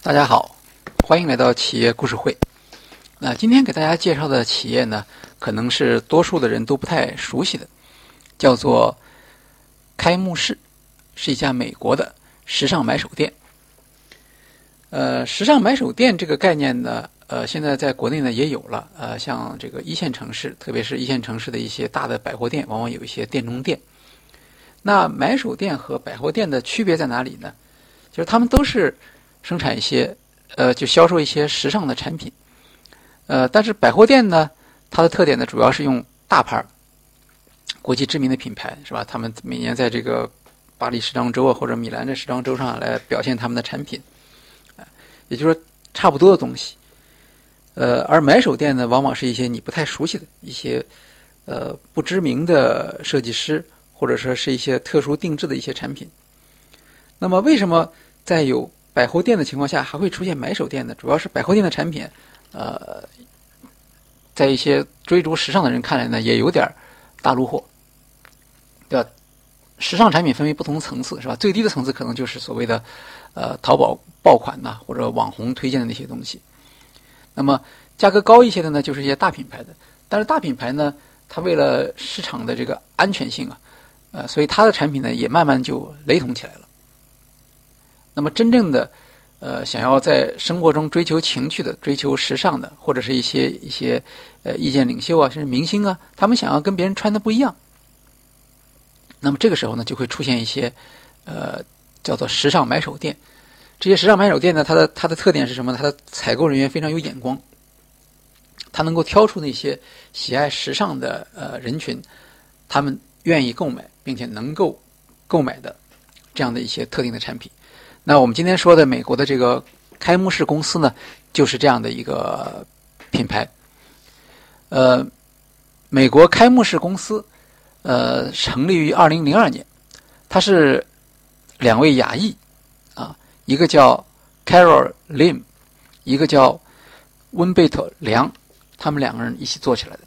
大家好，欢迎来到企业故事会。那今天给大家介绍的企业呢，可能是多数的人都不太熟悉的，叫做开幕式，是一家美国的时尚买手店。呃，时尚买手店这个概念呢，呃，现在在国内呢也有了。呃，像这个一线城市，特别是一线城市的一些大的百货店，往往有一些店中店。那买手店和百货店的区别在哪里呢？就是他们都是生产一些，呃，就销售一些时尚的产品。呃，但是百货店呢，它的特点呢，主要是用大牌儿、国际知名的品牌，是吧？他们每年在这个巴黎时装周啊，或者米兰的时装周上来表现他们的产品。也就是说，差不多的东西，呃，而买手店呢，往往是一些你不太熟悉的一些，呃，不知名的设计师，或者说是一些特殊定制的一些产品。那么，为什么在有百货店的情况下，还会出现买手店的？主要是百货店的产品，呃，在一些追逐时尚的人看来呢，也有点大陆货，对吧？时尚产品分为不同层次，是吧？最低的层次可能就是所谓的，呃，淘宝爆款呐，或者网红推荐的那些东西。那么价格高一些的呢，就是一些大品牌的。但是大品牌呢，它为了市场的这个安全性啊，呃，所以它的产品呢也慢慢就雷同起来了。那么真正的，呃，想要在生活中追求情趣的、追求时尚的，或者是一些一些呃意见领袖啊，甚至明星啊，他们想要跟别人穿的不一样。那么这个时候呢，就会出现一些，呃，叫做时尚买手店。这些时尚买手店呢，它的它的特点是什么？它的采购人员非常有眼光，他能够挑出那些喜爱时尚的呃人群，他们愿意购买并且能够购买的这样的一些特定的产品。那我们今天说的美国的这个开幕式公司呢，就是这样的一个品牌。呃，美国开幕式公司。呃，成立于二零零二年，它是两位亚裔啊，一个叫 Carol Lim，一个叫温贝特梁，他们两个人一起做起来的。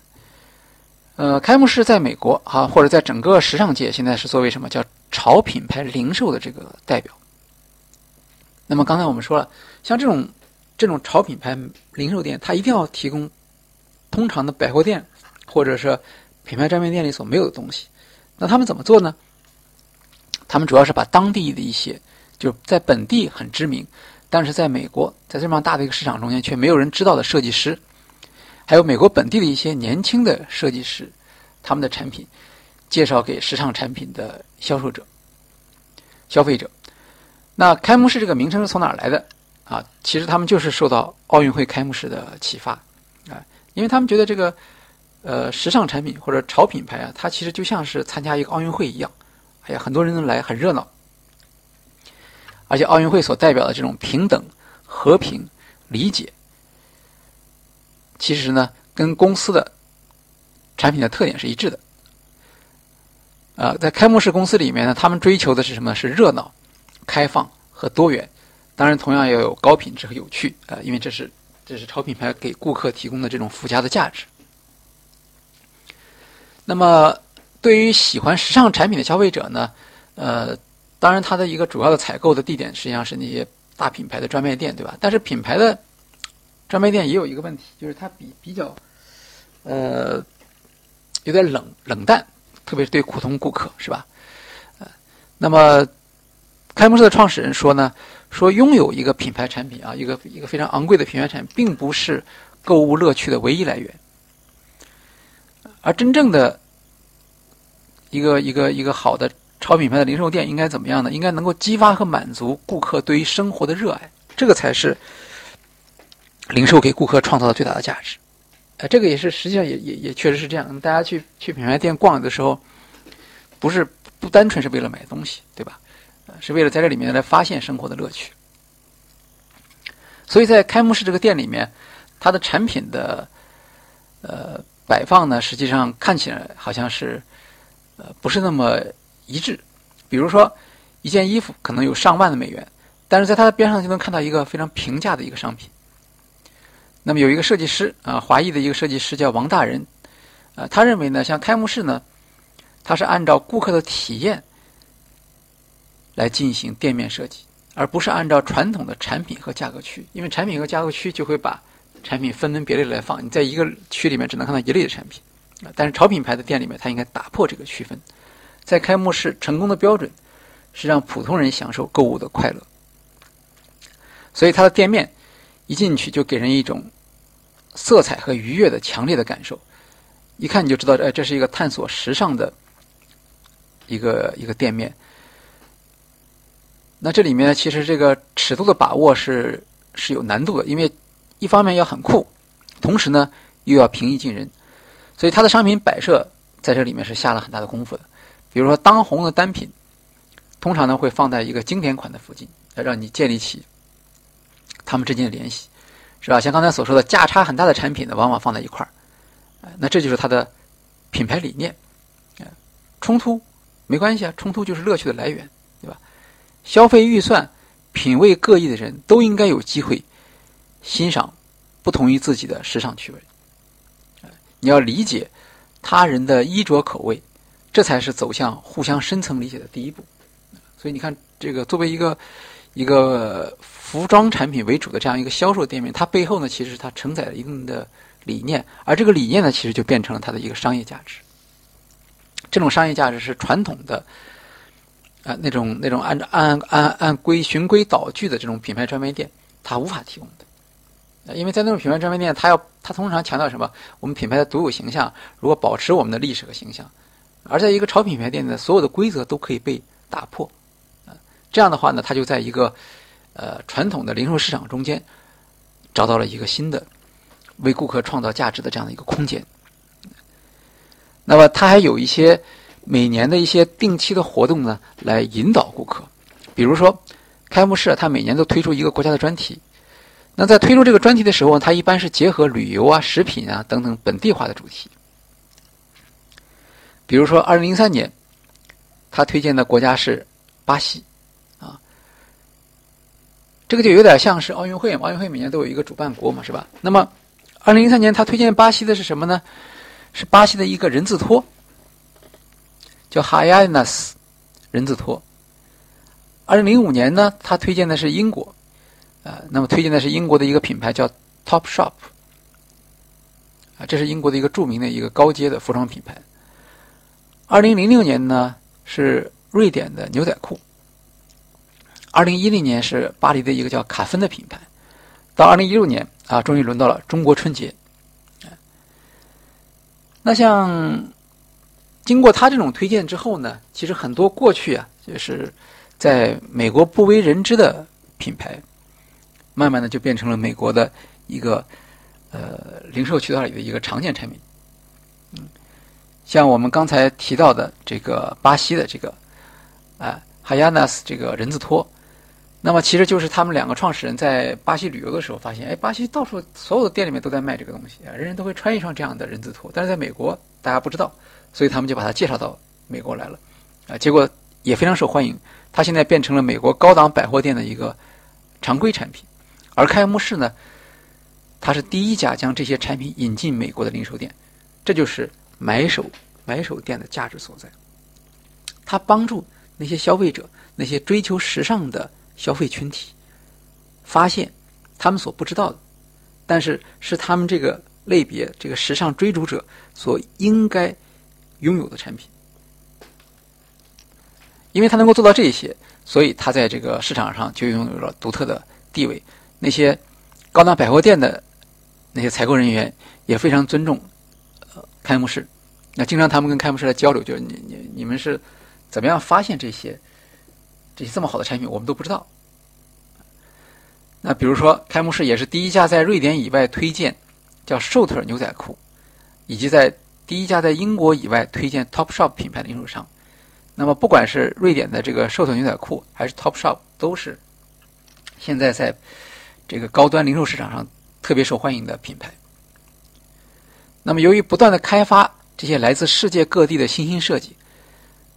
呃，开幕式在美国啊，或者在整个时尚界，现在是作为什么叫潮品牌零售的这个代表。那么刚才我们说了，像这种这种潮品牌零售店，它一定要提供通常的百货店或者是。品牌专卖店里所没有的东西，那他们怎么做呢？他们主要是把当地的一些，就在本地很知名，但是在美国在这么大的一个市场中间却没有人知道的设计师，还有美国本地的一些年轻的设计师，他们的产品介绍给时尚产品的销售者、消费者。那开幕式这个名称是从哪来的啊？其实他们就是受到奥运会开幕式的启发啊，因为他们觉得这个。呃，时尚产品或者潮品牌啊，它其实就像是参加一个奥运会一样，哎呀，很多人都来，很热闹。而且奥运会所代表的这种平等、和平、理解，其实呢，跟公司的产品的特点是一致的。啊，在开幕式公司里面呢，他们追求的是什么？是热闹、开放和多元。当然，同样要有高品质和有趣啊，因为这是这是超品牌给顾客提供的这种附加的价值。那么，对于喜欢时尚产品的消费者呢，呃，当然，它的一个主要的采购的地点实际上是那些大品牌的专卖店，对吧？但是品牌的专卖店也有一个问题，就是它比比较，呃，有点冷冷淡，特别是对普通顾客，是吧？呃，那么开幕式的创始人说呢，说拥有一个品牌产品啊，一个一个非常昂贵的品牌产品，并不是购物乐趣的唯一来源，而真正的。一个一个一个好的超品牌的零售店应该怎么样呢？应该能够激发和满足顾客对于生活的热爱，这个才是零售给顾客创造的最大的价值。呃，这个也是实际上也也也确实是这样。大家去去品牌店逛的时候，不是不单纯是为了买东西，对吧？是为了在这里面来发现生活的乐趣。所以在开幕式这个店里面，它的产品的呃摆放呢，实际上看起来好像是。呃，不是那么一致。比如说，一件衣服可能有上万的美元，但是在它的边上就能看到一个非常平价的一个商品。那么有一个设计师啊，华裔的一个设计师叫王大人，啊，他认为呢，像开幕式呢，它是按照顾客的体验来进行店面设计，而不是按照传统的产品和价格区，因为产品和价格区就会把产品分门别类来放，你在一个区里面只能看到一类的产品。但是潮品牌的店里面，它应该打破这个区分，在开幕式成功的标准是让普通人享受购物的快乐，所以它的店面一进去就给人一种色彩和愉悦的强烈的感受，一看你就知道，哎，这是一个探索时尚的一个一个店面。那这里面其实这个尺度的把握是是有难度的，因为一方面要很酷，同时呢又要平易近人。所以它的商品摆设在这里面是下了很大的功夫的，比如说当红的单品，通常呢会放在一个经典款的附近，来让你建立起他们之间的联系，是吧？像刚才所说的价差很大的产品呢，往往放在一块儿，那这就是它的品牌理念。冲突没关系啊，冲突就是乐趣的来源，消费预算、品味各异的人都应该有机会欣赏不同于自己的时尚趣味。你要理解他人的衣着口味，这才是走向互相深层理解的第一步。所以你看，这个作为一个一个服装产品为主的这样一个销售店面，它背后呢，其实它承载了一定的理念，而这个理念呢，其实就变成了它的一个商业价值。这种商业价值是传统的啊那种那种按照按按按规循规蹈矩的这种品牌专卖店，它无法提供的。因为在那种品牌专卖店，它要它通常强调什么？我们品牌的独有形象，如果保持我们的历史和形象，而在一个潮品牌店呢，所有的规则都可以被打破，啊，这样的话呢，它就在一个呃传统的零售市场中间找到了一个新的为顾客创造价值的这样的一个空间。那么，它还有一些每年的一些定期的活动呢，来引导顾客，比如说开幕式，它每年都推出一个国家的专题。那在推出这个专题的时候，它一般是结合旅游啊、食品啊等等本地化的主题。比如说，二零零三年，他推荐的国家是巴西，啊，这个就有点像是奥运会，奥运会每年都有一个主办国嘛，是吧？那么，二零零三年他推荐巴西的是什么呢？是巴西的一个人字拖，叫 Hyanas 人字拖。二零零五年呢，他推荐的是英国。啊，那么推荐的是英国的一个品牌叫 Top Shop，啊，这是英国的一个著名的一个高阶的服装品牌。二零零六年呢是瑞典的牛仔裤，二零一零年是巴黎的一个叫卡芬的品牌，到二零一六年啊，终于轮到了中国春节。那像经过他这种推荐之后呢，其实很多过去啊，就是在美国不为人知的品牌。慢慢的就变成了美国的一个呃零售渠道里的一个常见产品，嗯，像我们刚才提到的这个巴西的这个啊 h y a n a s 这个人字拖，那么其实就是他们两个创始人在巴西旅游的时候发现，哎，巴西到处所有的店里面都在卖这个东西啊，人人都会穿一双这样的人字拖，但是在美国大家不知道，所以他们就把它介绍到美国来了，啊，结果也非常受欢迎，它现在变成了美国高档百货店的一个常规产品。而开幕式呢，它是第一家将这些产品引进美国的零售店，这就是买手买手店的价值所在。它帮助那些消费者、那些追求时尚的消费群体，发现他们所不知道的，但是是他们这个类别这个时尚追逐者所应该拥有的产品。因为他能够做到这些，所以他在这个市场上就拥有了独特的地位。那些高档百货店的那些采购人员也非常尊重呃开幕式，那经常他们跟开幕式来交流，就是你你你们是怎么样发现这些这些这么好的产品，我们都不知道。那比如说开幕式也是第一家在瑞典以外推荐叫瘦腿牛仔裤，以及在第一家在英国以外推荐 Topshop 品牌的零售商。那么不管是瑞典的这个瘦腿牛仔裤，还是 Topshop，都是现在在。这个高端零售市场上特别受欢迎的品牌。那么，由于不断的开发这些来自世界各地的新兴设计，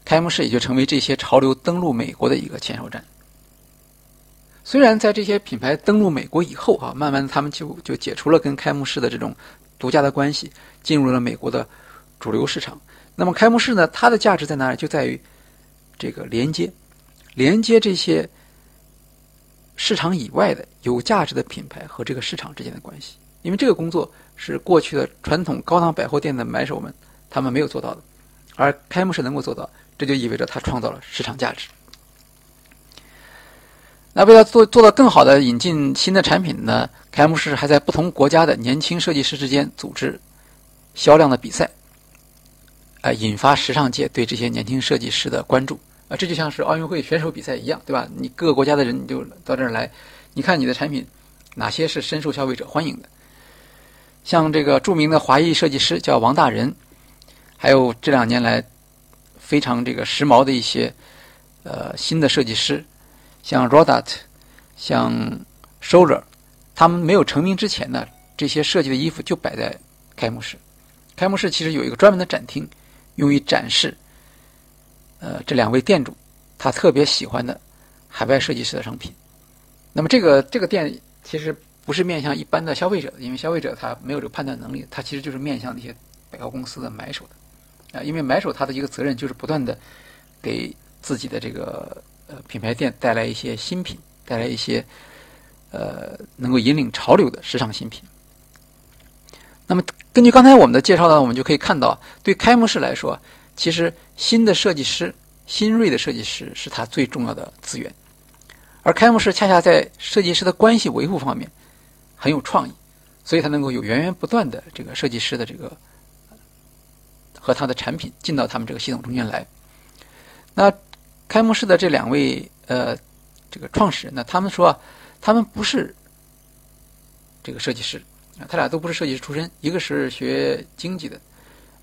开幕式也就成为这些潮流登陆美国的一个前哨站。虽然在这些品牌登陆美国以后啊，慢慢他们就就解除了跟开幕式的这种独家的关系，进入了美国的主流市场。那么，开幕式呢，它的价值在哪里？就在于这个连接，连接这些。市场以外的有价值的品牌和这个市场之间的关系，因为这个工作是过去的传统高档百货店的买手们他们没有做到的，而开幕式能够做到，这就意味着它创造了市场价值。那为了做做到更好的引进新的产品呢，开幕式还在不同国家的年轻设计师之间组织销量的比赛，呃，引发时尚界对这些年轻设计师的关注。啊，这就像是奥运会选手比赛一样，对吧？你各个国家的人你就到这儿来，你看你的产品哪些是深受消费者欢迎的？像这个著名的华裔设计师叫王大仁，还有这两年来非常这个时髦的一些呃新的设计师，像 Rodat，像 s h o l d e r 他们没有成名之前呢，这些设计的衣服就摆在开幕式。开幕式其实有一个专门的展厅，用于展示。呃，这两位店主，他特别喜欢的海外设计师的商品。那么，这个这个店其实不是面向一般的消费者的，因为消费者他没有这个判断能力，他其实就是面向那些百货公司的买手的。啊，因为买手他的一个责任就是不断的给自己的这个呃品牌店带来一些新品，带来一些呃能够引领潮流的时尚新品。那么，根据刚才我们的介绍呢，我们就可以看到，对开幕式来说。其实，新的设计师、新锐的设计师是他最重要的资源，而开幕式恰恰在设计师的关系维护方面很有创意，所以他能够有源源不断的这个设计师的这个和他的产品进到他们这个系统中间来。那开幕式的这两位呃这个创始人呢，他们说他们不是这个设计师，他俩都不是设计师出身，一个是学经济的，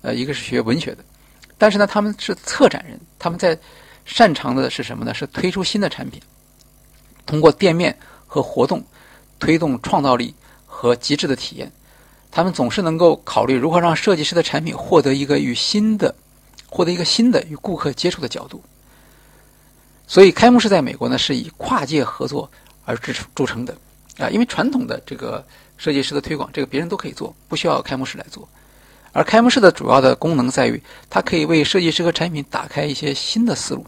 呃，一个是学文学的。但是呢，他们是策展人，他们在擅长的是什么呢？是推出新的产品，通过店面和活动推动创造力和极致的体验。他们总是能够考虑如何让设计师的产品获得一个与新的、获得一个新的与顾客接触的角度。所以，开幕式在美国呢是以跨界合作而著著称的啊，因为传统的这个设计师的推广，这个别人都可以做，不需要开幕式来做。而开幕式的主要的功能在于，它可以为设计师和产品打开一些新的思路。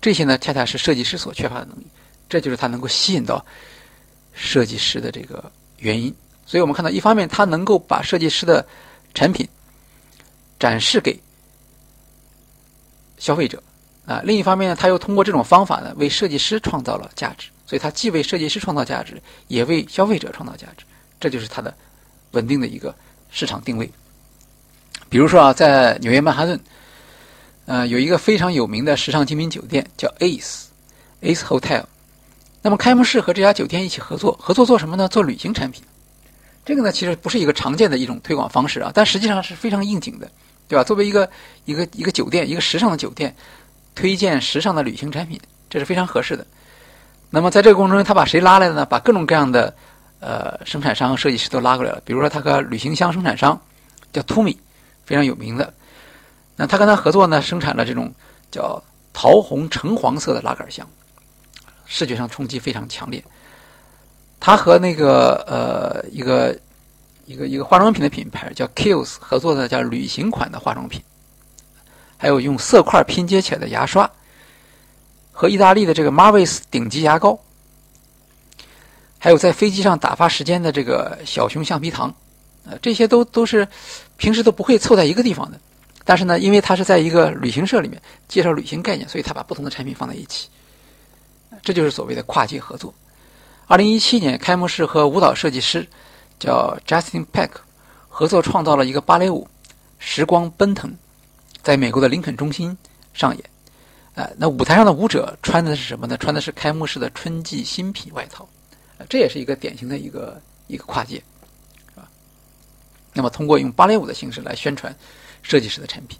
这些呢，恰恰是设计师所缺乏的能力，这就是它能够吸引到设计师的这个原因。所以我们看到，一方面它能够把设计师的产品展示给消费者啊，另一方面呢，它又通过这种方法呢，为设计师创造了价值。所以它既为设计师创造价值，也为消费者创造价值。这就是它的稳定的一个市场定位。比如说啊，在纽约曼哈顿，呃，有一个非常有名的时尚精品酒店叫 Ace Ace Hotel。那么开幕式和这家酒店一起合作，合作做什么呢？做旅行产品。这个呢，其实不是一个常见的一种推广方式啊，但实际上是非常应景的，对吧？作为一个一个一个酒店，一个时尚的酒店，推荐时尚的旅行产品，这是非常合适的。那么在这个过程中，他把谁拉来了呢？把各种各样的呃生产商、设计师都拉过来了。比如说，他和旅行箱生产商叫 Tumi。非常有名的，那他跟他合作呢，生产了这种叫桃红橙黄色的拉杆箱，视觉上冲击非常强烈。他和那个呃一个一个一个化妆品的品牌叫 Kills 合作的叫旅行款的化妆品，还有用色块拼接起来的牙刷，和意大利的这个 Marvis 顶级牙膏，还有在飞机上打发时间的这个小熊橡皮糖。呃，这些都都是平时都不会凑在一个地方的，但是呢，因为它是在一个旅行社里面介绍旅行概念，所以他把不同的产品放在一起，这就是所谓的跨界合作。二零一七年开幕式和舞蹈设计师叫 Justin Peck 合作创造了一个芭蕾舞《时光奔腾》，在美国的林肯中心上演。呃，那舞台上的舞者穿的是什么呢？穿的是开幕式的春季新品外套，这也是一个典型的一个一个跨界。那么，通过用芭蕾舞的形式来宣传设计师的产品。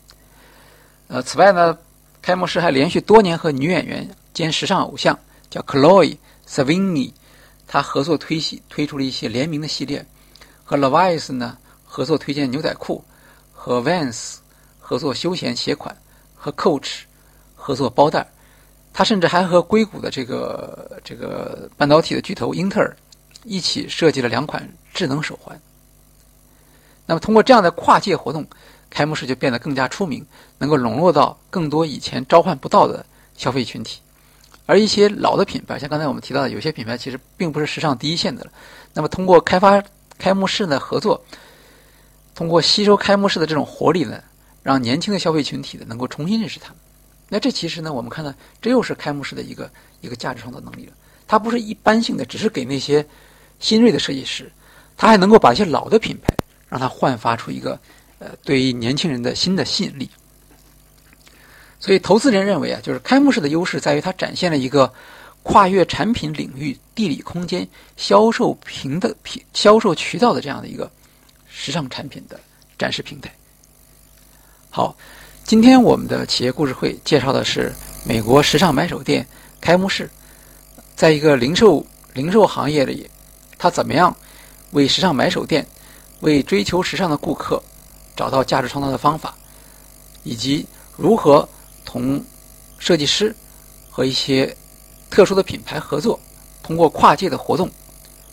呃，此外呢，开幕式还连续多年和女演员兼时尚偶像叫 Chloe Sevigny，他合作推系推出了一些联名的系列，和 Levi's 呢合作推荐牛仔裤，和 Vans 合作休闲鞋款，和 Coach 合作包袋。他甚至还和硅谷的这个这个半导体的巨头英特尔一起设计了两款智能手环。那么，通过这样的跨界活动，开幕式就变得更加出名，能够笼络到更多以前召唤不到的消费群体。而一些老的品牌，像刚才我们提到的，有些品牌其实并不是时尚第一线的了。那么通过开发开幕式的合作，通过吸收开幕式的这种活力呢，让年轻的消费群体呢能够重新认识它。那这其实呢，我们看到这又是开幕式的一个一个价值创造能力了。它不是一般性的，只是给那些新锐的设计师，它还能够把一些老的品牌，让它焕发出一个呃对于年轻人的新的吸引力。所以，投资人认为啊，就是开幕式的优势在于它展现了一个跨越产品领域、地理空间、销售平的平销售渠道的这样的一个时尚产品的展示平台。好，今天我们的企业故事会介绍的是美国时尚买手店开幕式，在一个零售零售行业里，它怎么样为时尚买手店、为追求时尚的顾客找到价值创造的方法，以及如何。同设计师和一些特殊的品牌合作，通过跨界的活动，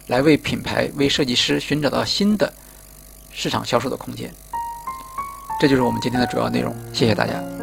来为品牌、为设计师寻找到新的市场销售的空间。这就是我们今天的主要内容。谢谢大家。